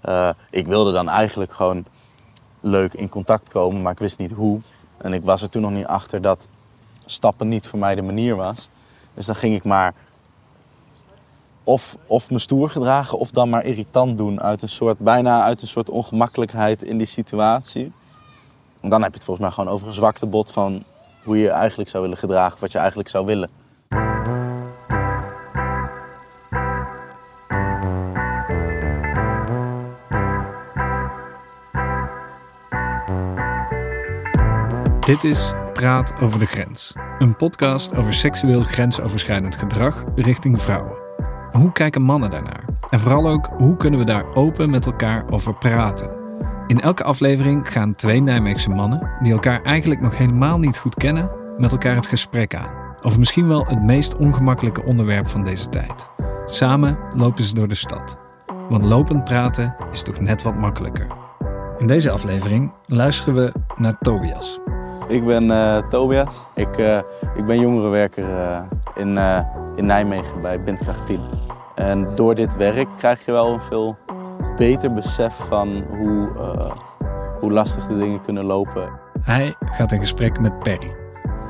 Eh, ik wilde dan eigenlijk gewoon leuk in contact komen, maar ik wist niet hoe. En ik was er toen nog niet achter dat stappen niet voor mij de manier was. Dus dan ging ik maar of, of me stoer gedragen of dan maar irritant doen. Uit een soort, bijna uit een soort ongemakkelijkheid in die situatie. En dan heb je het volgens mij gewoon over een zwaktebod van hoe je je eigenlijk zou willen gedragen. Wat je eigenlijk zou willen. Dit is Praat over de Grens. Een podcast over seksueel grensoverschrijdend gedrag richting vrouwen. Hoe kijken mannen daarnaar? En vooral ook, hoe kunnen we daar open met elkaar over praten? In elke aflevering gaan twee Nijmeegse mannen, die elkaar eigenlijk nog helemaal niet goed kennen, met elkaar het gesprek aan. Over misschien wel het meest ongemakkelijke onderwerp van deze tijd. Samen lopen ze door de stad. Want lopend praten is toch net wat makkelijker. In deze aflevering luisteren we naar Tobias. Ik ben eh, Tobias. Ik, eh, ik ben jongerenwerker uh, in, in Nijmegen bij Bindkracht 10. En door dit werk krijg je wel een veel beter besef van hoe, hoe lastig de dingen kunnen lopen. Hij gaat in gesprek met Perry.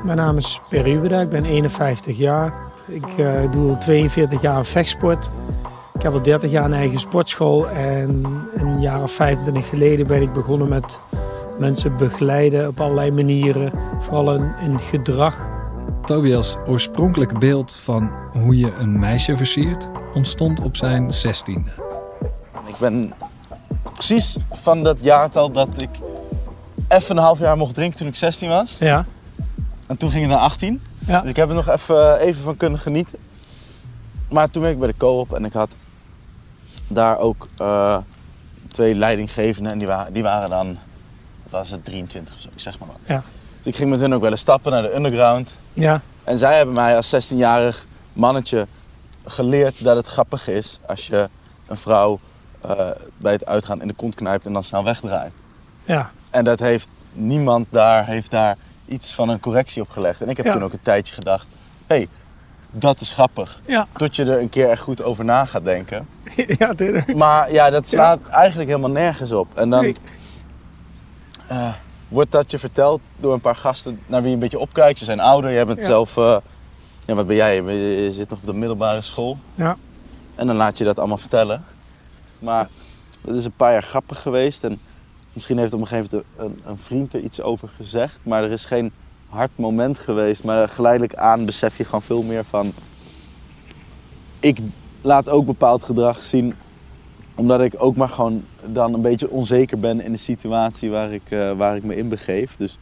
Mijn naam is Perry Ubeda, ik ben 51 jaar. Ik doe al 42 jaar vechtsport. Ik heb al 30 jaar een eigen sportschool en een jaar of 25 geleden ben ik begonnen met mensen begeleiden op allerlei manieren, vooral in, in gedrag. Tobias' oorspronkelijke beeld van hoe je een meisje versiert ontstond op zijn zestiende. Ik ben precies van dat jaartal dat ik even een half jaar mocht drinken toen ik 16 was. Ja. En toen ging het naar 18. Ja. Dus ik heb er nog even, even van kunnen genieten. Maar toen ben ik bij de co-op en ik had daar ook uh, twee leidinggevenden. En die waren, die waren dan was het 23 of zo, ik zeg maar wat. Ja. Dus ik ging met hun ook wel eens stappen naar de underground. Ja. En zij hebben mij als 16-jarig mannetje geleerd dat het grappig is als je een vrouw uh, bij het uitgaan in de kont knijpt en dan snel wegdraait. Ja. En dat heeft niemand daar, heeft daar iets van een correctie op gelegd. En ik heb Ja. toen ook een tijdje gedacht, hé, hey, dat is grappig. Ja. Tot je er een keer echt goed over na gaat denken. ja, dit- Maar ja, dat slaat eigenlijk helemaal nergens op. En dan Nee. Eh, wordt dat je verteld door een paar gasten naar wie je een beetje opkijkt. Ze zijn ouder, jij bent Ja. zelf... eh, ja, wat ben jij? Je- Je zit nog op de middelbare school. ja. En dan laat je dat allemaal vertellen. Maar het is een paar jaar grappig geweest. En misschien heeft op een gegeven moment een, een vriend er iets over gezegd. Maar er is geen hard moment geweest. Maar geleidelijk aan besef je gewoon veel meer van... Ik laat ook bepaald gedrag zien. Omdat ik ook maar gewoon dan een beetje onzeker ben in de situatie waar ik, eh, waar ik me in begeef. Dus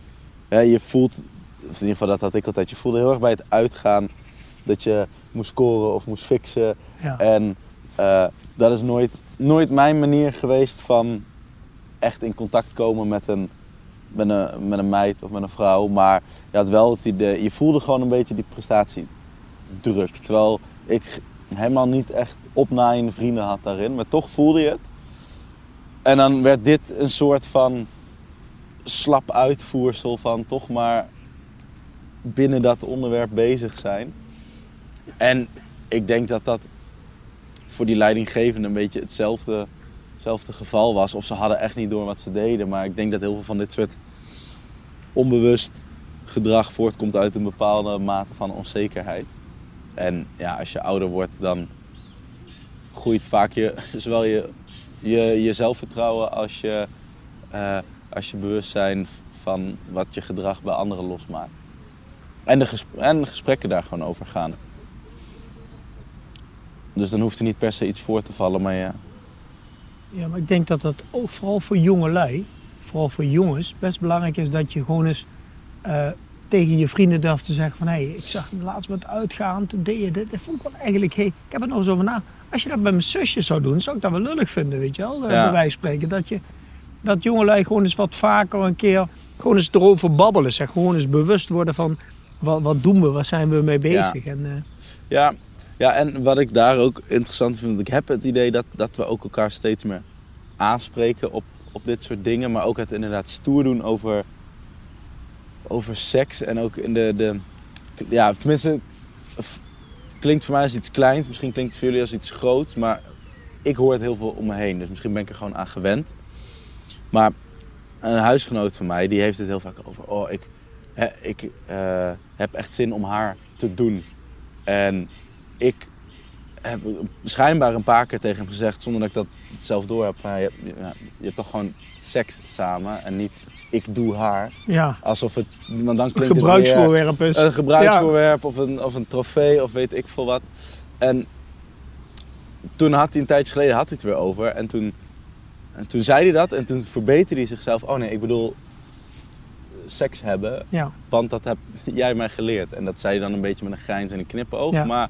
je voelt, of in ieder geval dat had ik altijd, je voelde heel erg bij het uitgaan dat je moest scoren of moest fixen. ja. En eh, dat is nooit, nooit mijn manier geweest van echt in contact komen met een, met, een, met een meid of met een vrouw. Maar je had wel het idee, je voelde gewoon een beetje die prestatiedruk. Terwijl ik helemaal niet echt opnaaiende vrienden had daarin, maar toch voelde je het. En dan werd dit een soort van slap uitvoersel van toch maar binnen dat onderwerp bezig zijn. En ik denk dat dat voor die leidinggevende een beetje hetzelfde, hetzelfde geval was. Of ze hadden echt niet door wat ze deden. Maar ik denk dat heel veel van dit soort onbewust gedrag voortkomt uit een bepaalde mate van onzekerheid. En ja, als je ouder wordt, dan groeit vaak je, zowel je, je, je zelfvertrouwen als je, eh, als je bewustzijn van wat je gedrag bij anderen losmaakt. En de, en gesprekken daar gewoon over gaan. Dus dan hoeft er niet per se iets voor te vallen, maar ja. Ja, maar ik denk dat dat vooral voor jongelui, vooral voor jongens, best belangrijk is dat je gewoon eens eh, tegen je vrienden durft te zeggen van hé, hey, ik zag hem laatst met uitgaan, toen deed je dit. Dat vond ik wel eigenlijk, hey, ik heb er nog eens over na. Als je dat bij mijn zusje zou doen, zou ik dat wel lullig vinden, weet je wel, eh, Ja. bij wijze van spreken. Dat, je, dat jongelui gewoon eens wat vaker een keer, gewoon eens erover babbelen, zeg. Gewoon eens bewust worden van wat, wat doen we, waar zijn we mee bezig. En, eh, Ja, ja, en wat ik daar ook interessant vind, ik heb het idee dat, dat we ook elkaar steeds meer aanspreken op, op dit soort dingen. Maar ook het inderdaad stoer doen over, over seks. En ook in de, de ja, tenminste, het klinkt voor mij als iets kleins. Misschien klinkt het voor jullie als iets groots. Maar ik hoor het heel veel om me heen. Dus misschien ben ik er gewoon aan gewend. Maar een huisgenoot van mij, die heeft het heel vaak over... Oh, ik, ik eh, heb echt zin om haar te doen. En ik heb schijnbaar een paar keer tegen hem gezegd... zonder dat ik dat zelf door heb. Van, je, hebt toch gewoon seks samen en niet ik doe haar. Ja, Alsof het... Want dan een klinkt het weer gebruiksvoorwerp is. een gebruiksvoorwerp of, een, of een trofee of weet ik veel wat. En toen had hij een tijdje geleden had hij het weer over. En toen, en toen zei hij dat en toen verbeterde hij zichzelf. Oh nee, ik bedoel seks hebben. Ja, Want dat heb jij mij geleerd. En dat zei hij dan een beetje met een grijns en een knipoog. Ja. Maar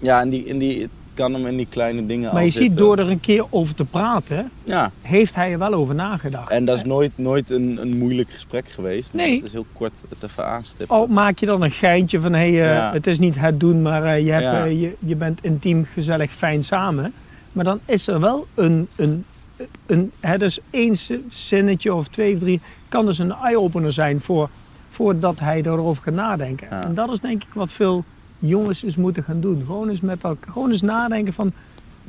ja, in die, in die, het kan hem in die kleine dingen maar je ziet door er een keer over te praten, Ja, heeft hij er wel over nagedacht. en dat is nooit, nooit een, een moeilijk gesprek geweest. Nee. Het is heel kort het even aanstippen. Al maak je dan een geintje van, hé, hey, eh, Ja. het is niet het doen, maar eh, je, hebt, Ja. eh, je, je bent intiem, gezellig, fijn samen. Maar dan is er wel een, een, een hè, dus één zi- zinnetje of twee of drie, kan dus een eye-opener zijn voor, voordat hij erover kan nadenken. Ja. En dat is denk ik wat veel jongens eens moeten gaan doen. Gewoon eens met elkaar, gewoon eens nadenken van,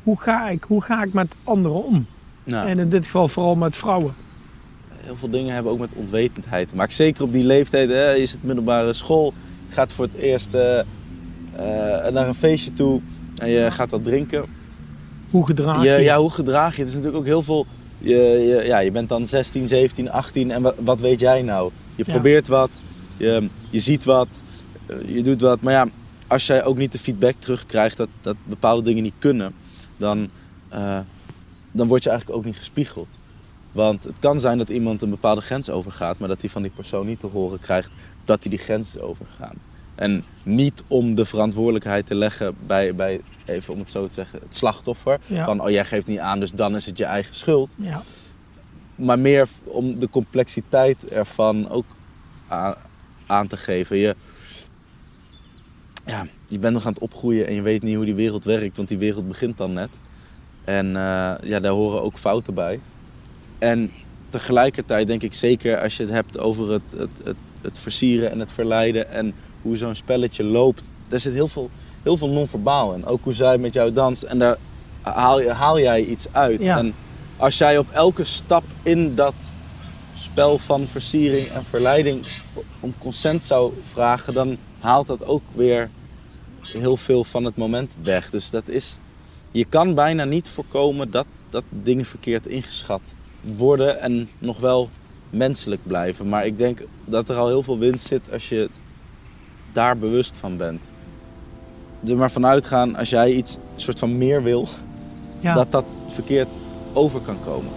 hoe ga ik, hoe ga ik met anderen om? Ja. En in dit geval vooral met vrouwen. Heel veel dingen hebben ook met onwetendheid te maken. Zeker op die leeftijd, hè, je zit middelbare school, je gaat voor het eerst eh, eh, naar een feestje toe en je gaat wat drinken. Hoe gedraag Je, je? ja, hoe gedraag je? Het is natuurlijk ook heel veel. Je, je, ja, je bent dan 16, 17, 18 en wat, wat weet jij nou? Je Ja. probeert wat, je, je ziet wat, eh, je doet wat. Maar ja, als jij ook niet de feedback terugkrijgt dat, dat bepaalde dingen niet kunnen, dan, eh, dan word je eigenlijk ook niet gespiegeld. Want het kan zijn dat iemand een bepaalde grens overgaat, maar dat hij van die persoon niet te horen krijgt dat hij die grens is overgegaan. En niet om de verantwoordelijkheid te leggen bij, bij even om het zo te zeggen, het slachtoffer. Ja. Van, oh jij geeft niet aan, dus dan is het je eigen schuld. Ja. Maar meer om de complexiteit ervan ook aan, aan te geven. Je, ja, je bent nog aan het opgroeien en je weet niet hoe die wereld werkt, want die wereld begint dan net. En eh, ja, daar horen ook fouten bij. En tegelijkertijd denk ik zeker als je het hebt over het, het, het, het versieren en het verleiden en hoe zo'n spelletje loopt. Daar zit heel veel, heel veel non-verbaal in. Ook hoe zij met jou danst en daar haal, je, haal jij iets uit. Ja. En als jij op elke stap in dat spel van versiering en verleiding om consent zou vragen, dan haalt dat ook weer heel veel van het moment weg. Dus dat is, je kan bijna niet voorkomen dat, dat dingen verkeerd ingeschat worden en nog wel menselijk blijven. Maar ik denk dat er al heel veel winst zit als je daar bewust van bent. Er maar vanuit gaan als jij iets soort van meer wil, Ja. dat dat verkeerd over kan komen.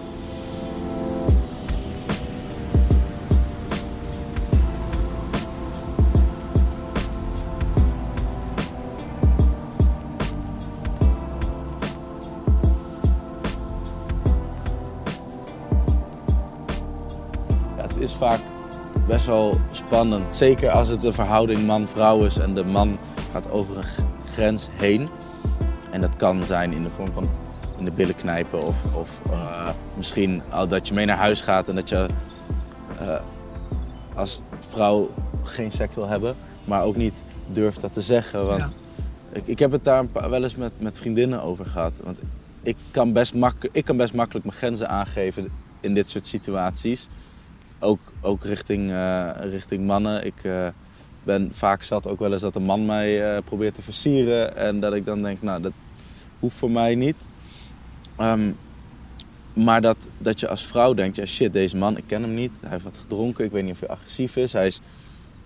Spannend. Zeker als het een verhouding man-vrouw is en de man gaat over een grens heen. En dat kan zijn in de vorm van in de billen knijpen of, of eh, misschien dat je mee naar huis gaat en dat je eh, als vrouw geen seks wil hebben, maar ook niet durft dat te zeggen. Want Ja. ik, ik heb het daar een paar, wel eens met, met vriendinnen over gehad. Want ik kan, best mak ik kan best makkelijk mijn grenzen aangeven in dit soort situaties. Ook, ook richting, eh, richting mannen. Ik eh, ben vaak zat ook wel eens dat een man mij eh, probeert te versieren. En dat ik dan denk, nou, dat hoeft voor mij niet. Ehm, maar dat, dat je als vrouw denkt, ja shit, deze man, ik ken hem niet. Hij heeft wat gedronken, ik weet niet of hij agressief is. Hij is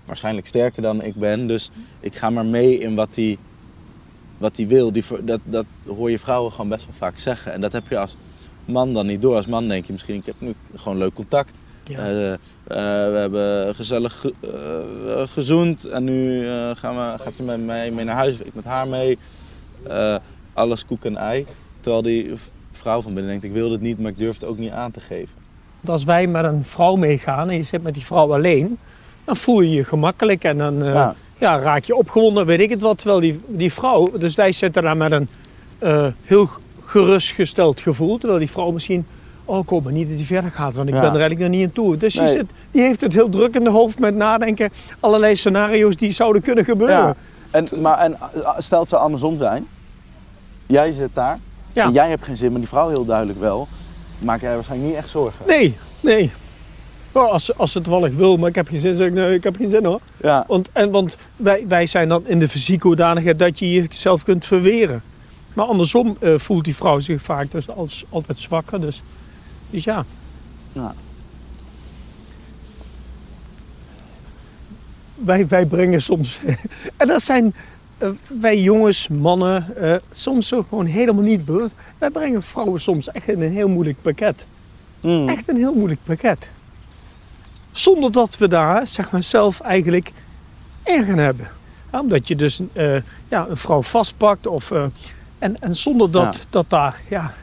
waarschijnlijk sterker dan ik ben. Dus ik ga maar mee in wat hij, wat hij wil. Die, dat, dat hoor je vrouwen gewoon best wel vaak zeggen. En dat heb je als man dan niet door. Als man denk je misschien, ik heb nu gewoon leuk contact. Ja. Eh, eh, we hebben gezellig ge- eh, gezoend en nu gaan we, gaat ze met mij mee naar huis, ik met haar mee. Alles koek en ei. Terwijl die vrouw van binnen denkt, ik wil dit niet, maar ik durf het ook niet aan te geven. Want als wij met een vrouw meegaan en je zit met die vrouw alleen, dan voel je je gemakkelijk en dan Ja. ja. raak je opgewonden, weet ik het wat. Terwijl die, die vrouw, dus wij zitten daar met een heel gerustgesteld gevoel. Terwijl die vrouw misschien, oh ik hoop maar niet dat die verder gaat, want ik Ja. ben er eigenlijk nog niet aan toe. Dus die, zit, die heeft het heel druk in de hoofd met nadenken, allerlei scenario's die zouden kunnen gebeuren. Ja. En, maar, en eh, stelt ze andersom zijn. Jij zit daar Ja. En jij hebt geen zin, maar die vrouw heel duidelijk wel. Maak jij waarschijnlijk niet echt zorgen. Nee, nee. Maar als, ze- als het toevallig wil, maar ik heb geen zin, zeg ik nee, ik heb geen zin hoor. Ja, Want, en, want wij, wij zijn dan in de fysieke hoedanigheid dat je jezelf kunt verweren. Maar andersom eh, voelt die vrouw zich vaak dus als, altijd zwakker. Dus, dus ja. Ja. Wij, wij brengen soms... en dat zijn eh, wij jongens, mannen, eh, soms ook gewoon helemaal niet bewust. Wij brengen vrouwen soms echt in een heel moeilijk pakket. Mm. Echt een heel moeilijk pakket. Zonder dat we daar zeg maar, zelf eigenlijk erg aan hebben. Ja, omdat je dus eh, ja, een vrouw vastpakt. Of, en, en zonder dat, Ja. dat daar ja,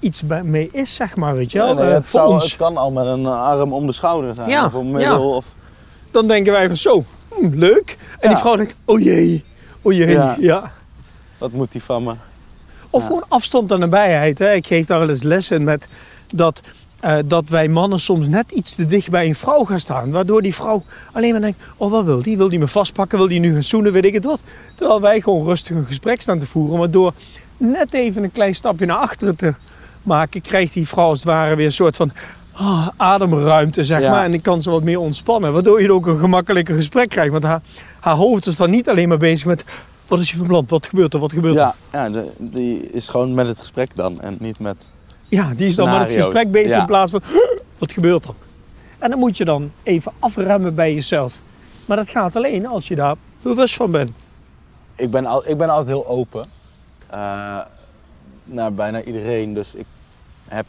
iets bij mee is, zeg maar. Weet je wel. Ja, nee, Eh, het, voor zou, ons. het kan al met een arm om de schouder zijn. Ja, Of een middel. ja. Of, Dan denken wij van zo, hm, leuk. En die vrouw denkt, oh jee, oh jee. Ja. Ja. wat moet die van me? Of gewoon afstand en nabijheid. Hè. Ik geef daar wel eens lessen met dat, eh, dat wij mannen soms net iets te dicht bij een vrouw gaan staan. Waardoor die vrouw alleen maar denkt, oh wat wil die? Wil die me vastpakken? Wil die nu gaan zoenen? Weet ik het wat. Terwijl wij gewoon rustig een gesprek staan te voeren. Maar door net even een klein stapje naar achteren te maken, krijgt die vrouw als het ware weer een soort van ah, ademruimte, zeg Ja. maar. En dan kan ze wat meer ontspannen. Waardoor je ook een gemakkelijker gesprek krijgt. Want haar, haar hoofd is dan niet alleen maar bezig met, wat is je van plan? Wat gebeurt er? Wat gebeurt er? Ja, ja de- die is gewoon met het gesprek dan. En niet met... Ja, die is dan met het gesprek bezig Ja. in plaats van wat gebeurt er? En dan moet je dan even afremmen bij jezelf. Maar dat gaat alleen als je daar bewust van bent. Ik ben, al, ik ben altijd heel open. eh, naar bijna iedereen. Dus ik, heb,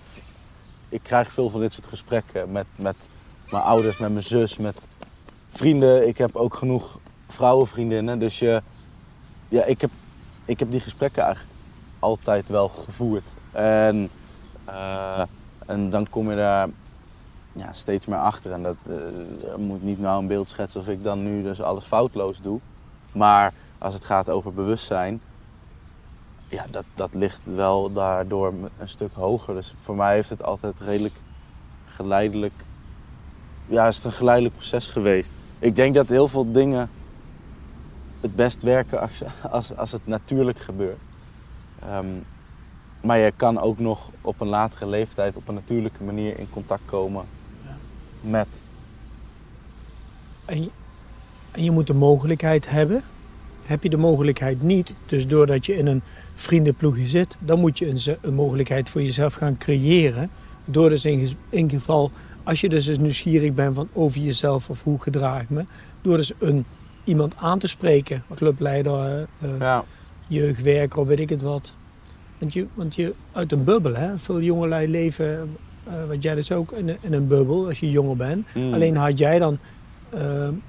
ik krijg veel van dit soort gesprekken. Met, met mijn ouders, met mijn zus, met vrienden. Ik heb ook genoeg vrouwenvriendinnen. Dus je, ja, ik, heb, ik heb die gesprekken eigenlijk altijd wel gevoerd. En, eh, en dan kom je daar ja, steeds meer achter. En dat eh, moet niet nou een beeld schetsen of ik dan nu dus alles foutloos doe. Maar als het gaat over bewustzijn, ja, dat, dat ligt wel daardoor een stuk hoger. Dus voor mij heeft het altijd redelijk geleidelijk, ja, is het een geleidelijk proces geweest. Ik denk dat heel veel dingen het best werken als, als, als het natuurlijk gebeurt. Ehm, maar je kan ook nog op een latere leeftijd op een natuurlijke manier in contact komen met. En je, en je moet de mogelijkheid hebben. Heb je de mogelijkheid niet, dus doordat je in een vriendenploegje zit, dan moet je een, een mogelijkheid voor jezelf gaan creëren. Door dus in, in geval, als je dus eens nieuwsgierig bent van over jezelf of hoe gedraag ik me, door dus een, iemand aan te spreken, clubleider, eh, eh, Ja, jeugdwerker of weet ik het wat. Want je, want je uit een bubbel, hè? veel jongelui leven, eh, wat jij dus ook, in, een- in een bubbel als je jonger bent. Mm. Alleen had jij dan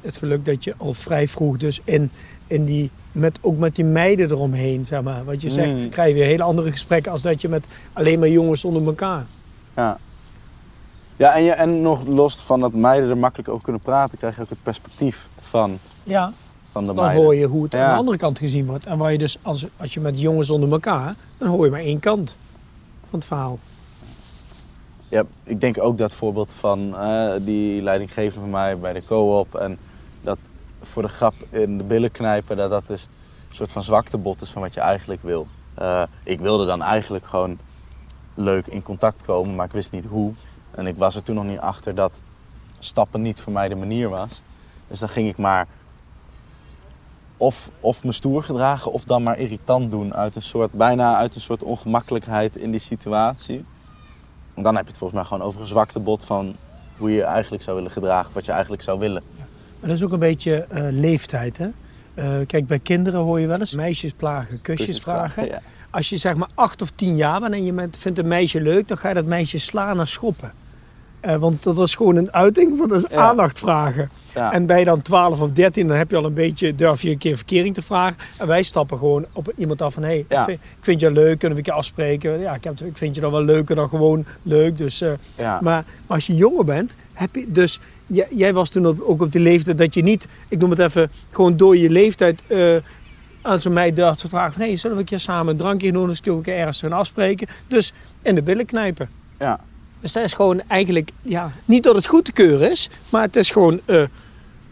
het geluk dat je al vrij vroeg dus in, in die, met, ook met die meiden eromheen, zeg maar. Wat je zegt, Mm. krijg je weer hele andere gesprekken als dat je met alleen maar jongens onder elkaar. Ja. Ja, en, je, en nog los van dat meiden er makkelijk over kunnen praten, krijg je ook het perspectief van, Ja, van de dan meiden. hoor je hoe het aan de andere kant gezien wordt. En waar je dus, als, als je met jongens onder elkaar, dan hoor je maar één kant van het verhaal. Ja, ik denk ook dat voorbeeld van eh, die leidinggevende van mij bij de co-op en voor de grap in de billen knijpen, dat dat is een soort van zwaktebot is van wat je eigenlijk wil. Eh, ik wilde dan eigenlijk gewoon leuk in contact komen, maar ik wist niet hoe. En ik was er toen nog niet achter dat stappen niet voor mij de manier was. Dus dan ging ik maar of, of me stoer gedragen of dan maar irritant doen uit een soort, bijna uit een soort ongemakkelijkheid in die situatie. En dan heb je het volgens mij gewoon over een zwaktebod van hoe je je eigenlijk zou willen gedragen, wat je eigenlijk zou willen. Maar dat is ook een beetje eh, leeftijd, hè? Eh, kijk, bij kinderen hoor je wel eens meisjes plagen, kusjes, vragen. Ja. Als je zeg maar acht of tien jaar bent en je vindt een meisje leuk, dan ga je dat meisje slaan en schoppen. Eh, want dat is gewoon een uiting van dat is Ja. aandacht vragen. Ja. En je dan 12 of 13, dan heb je al een beetje, durf je een keer verkering te vragen. En wij stappen gewoon op iemand af van, hé, hey, Ja. ik, vind, ik vind je leuk, kunnen we een keer afspreken? Ja, ik, heb, ik vind je dan wel leuker dan gewoon leuk. Dus, eh, maar, maar als je jonger bent, heb je dus... Jij, jij was toen op- ook op die leeftijd dat je niet, ik noem het even, gewoon door je leeftijd eh, aan zo'n meid durft te vragen van... Hé, hey, zullen we een keer samen een drankje doen? Dus kunnen we een keer ergens gaan afspreken. Dus in de billen knijpen. ja. Dus dat is gewoon eigenlijk, ja, niet dat het goed te keuren is, maar het is gewoon, eh,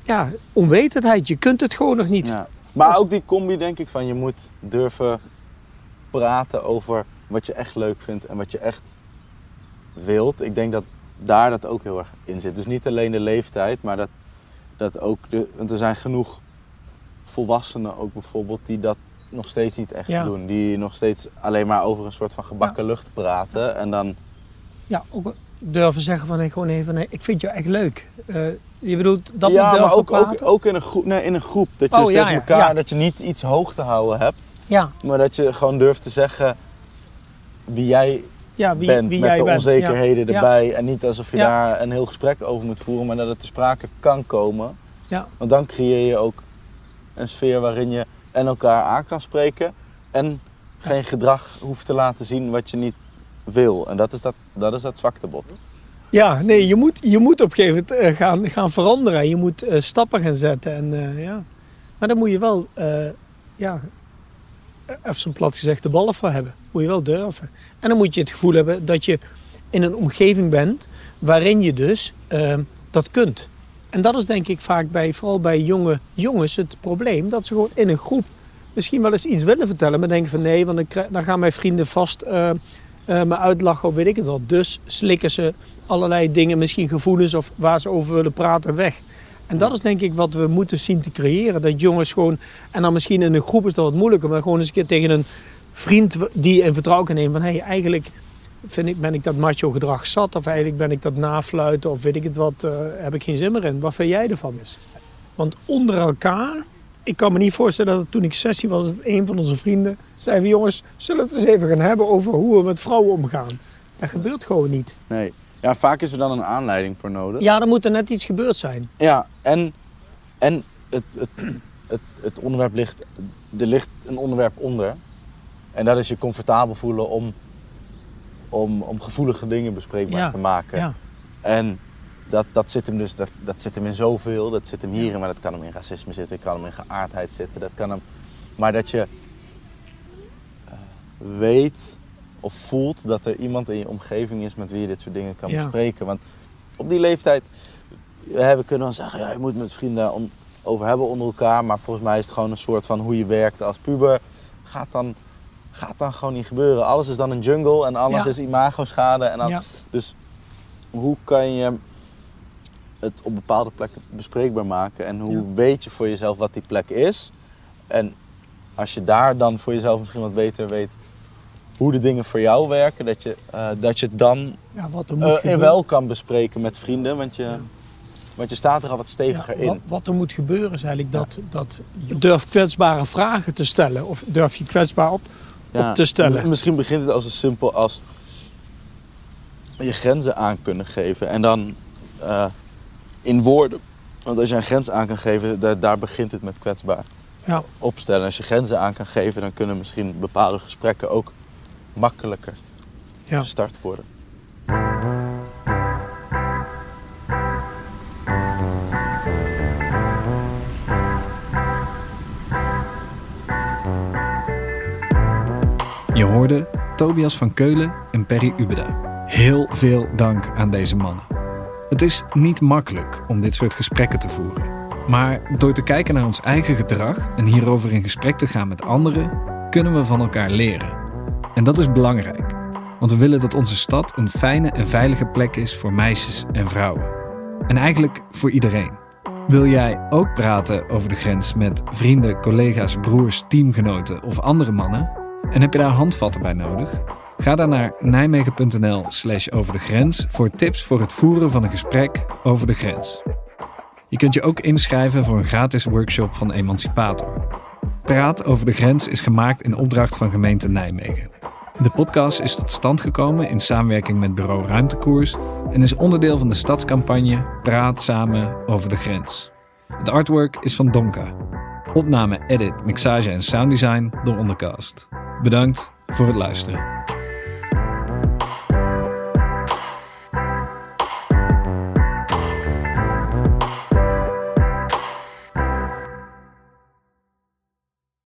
ja, onwetendheid. Je kunt het gewoon nog niet. Ja. Maar ook die combi denk ik van je moet durven praten over wat je echt leuk vindt en wat je echt wilt. Ik denk dat daar dat ook heel erg in zit. Dus niet alleen de leeftijd, maar dat, dat ook de. Want er zijn genoeg volwassenen ook bijvoorbeeld die dat nog steeds niet echt Ja. doen. Die nog steeds alleen maar over een soort van gebakken lucht praten. En dan. Ja, ook durven zeggen van nee, gewoon even, nee, ik vind jou echt leuk. Eh, je bedoelt dat ja, maar ook, ook, in, een groep, nee, in een groep. Dat je Oh, ja, ja, elkaar, ja. dat je niet iets hoog te houden hebt. Ja, Maar dat je gewoon durft te zeggen wie jij ja wie, bent wie met jij de onzekerheden erbij. En niet alsof je daar een heel gesprek over moet voeren, maar dat het te sprake kan komen. Ja. Want dan creëer je ook een sfeer waarin je en elkaar aan kan spreken en geen gedrag hoeft te laten zien wat je niet wil. En dat is dat, dat, is dat zwaktebod. Ja, nee, je moet, je moet op een gegeven moment eh, gaan, gaan veranderen. Je moet eh, stappen gaan zetten. En, eh, ja. Maar dan moet je wel, eh, ja, even plat gezegd, de ballen voor hebben. Moet je wel durven. En dan moet je het gevoel hebben dat je in een omgeving bent waarin je dus eh, dat kunt. En dat is denk ik vaak bij, vooral bij jonge jongens, het probleem. Dat ze gewoon in een groep misschien wel eens iets willen vertellen. Maar denken van nee, want dan gaan mijn vrienden vast eh, eh, me uitlachen of weet ik het wel. Dus slikken ze allerlei dingen, misschien gevoelens of waar ze over willen praten, weg. En dat is denk ik wat we moeten zien te creëren. Dat jongens gewoon, en dan misschien in een groep is dat wat moeilijker, maar gewoon eens een keer tegen een vriend die in vertrouwen kan nemen. Van hé, hey, eigenlijk vind ik, ben ik dat macho gedrag zat. Of eigenlijk ben ik dat nafluiten of weet ik het wat, eh, heb ik geen zin meer in. Wat vind jij ervan? Want onder elkaar, ik kan me niet voorstellen dat toen ik 16 was, dat een van onze vrienden zei jongens, zullen we het eens even gaan hebben over hoe we met vrouwen omgaan. Dat gebeurt gewoon niet. Nee. Ja, vaak is er dan een aanleiding voor nodig. Ja, er moet er net iets gebeurd zijn. Ja, en, en het, het, het, het onderwerp ligt, er ligt een onderwerp onder. En dat is je comfortabel voelen om, om, om gevoelige dingen bespreekbaar Ja, te maken. Ja, En dat, dat zit hem dus dat, dat zit hem in zoveel. Dat zit hem hierin, maar dat kan hem in racisme zitten, dat kan hem in geaardheid zitten. Dat kan hem, maar dat je eh, weet of voelt dat er iemand in je omgeving is met wie je dit soort dingen kan Ja. bespreken. Want op die leeftijd, hè, we kunnen wel zeggen, ja, je moet met vrienden om, over hebben onder elkaar. Maar volgens mij is het gewoon een soort van hoe je werkt als puber. Gaat dan, gaat dan gewoon niet gebeuren. Alles is dan een jungle en alles Ja. is imago-schade. En dan, ja. dus hoe kan je het op bepaalde plekken bespreekbaar maken? En hoe Ja. weet je voor jezelf wat die plek is? En als je daar dan voor jezelf misschien wat beter weet hoe de dingen voor jou werken, dat je, eh, dat je het dan ja wat er moet eh, gebeuren. wel kan bespreken met vrienden. Want je, Ja. want je staat er al wat steviger Ja, wat, in. wat er moet gebeuren is eigenlijk dat, dat je durft kwetsbare vragen te stellen. Of durf je kwetsbaar op, op te stellen. Misschien begint het als zo simpel als je grenzen aan kunnen geven. En dan eh, in woorden. Want als je een grens aan kan geven, daar, daar begint het met kwetsbaar Ja, opstellen. Als je grenzen aan kan geven, dan kunnen misschien bepaalde gesprekken ook makkelijker ja. gestart worden. Je hoorde Tobias van Keulen en Perry Ubeda. Heel veel dank aan deze mannen. Het is niet makkelijk om dit soort gesprekken te voeren. Maar door te kijken naar ons eigen gedrag en hierover in gesprek te gaan met anderen, kunnen we van elkaar leren. En dat is belangrijk, want we willen dat onze stad een fijne en veilige plek is voor meisjes en vrouwen. En eigenlijk voor iedereen. Wil jij ook praten over de grens met vrienden, collega's, broers, teamgenoten of andere mannen? En heb je daar handvatten bij nodig? Ga dan naar nijmegen.nl slash over de grens voor tips voor het voeren van een gesprek over de grens. Je kunt je ook inschrijven voor een gratis workshop van Emancipator. Praat over de grens is gemaakt in opdracht van gemeente Nijmegen. De podcast is tot stand gekomen in samenwerking met bureau Ruimtekoers en is onderdeel van de stadscampagne Praat samen over de grens. Het artwork is van Donka. Opname, edit, mixage en sounddesign door Ondercast. Bedankt voor het luisteren.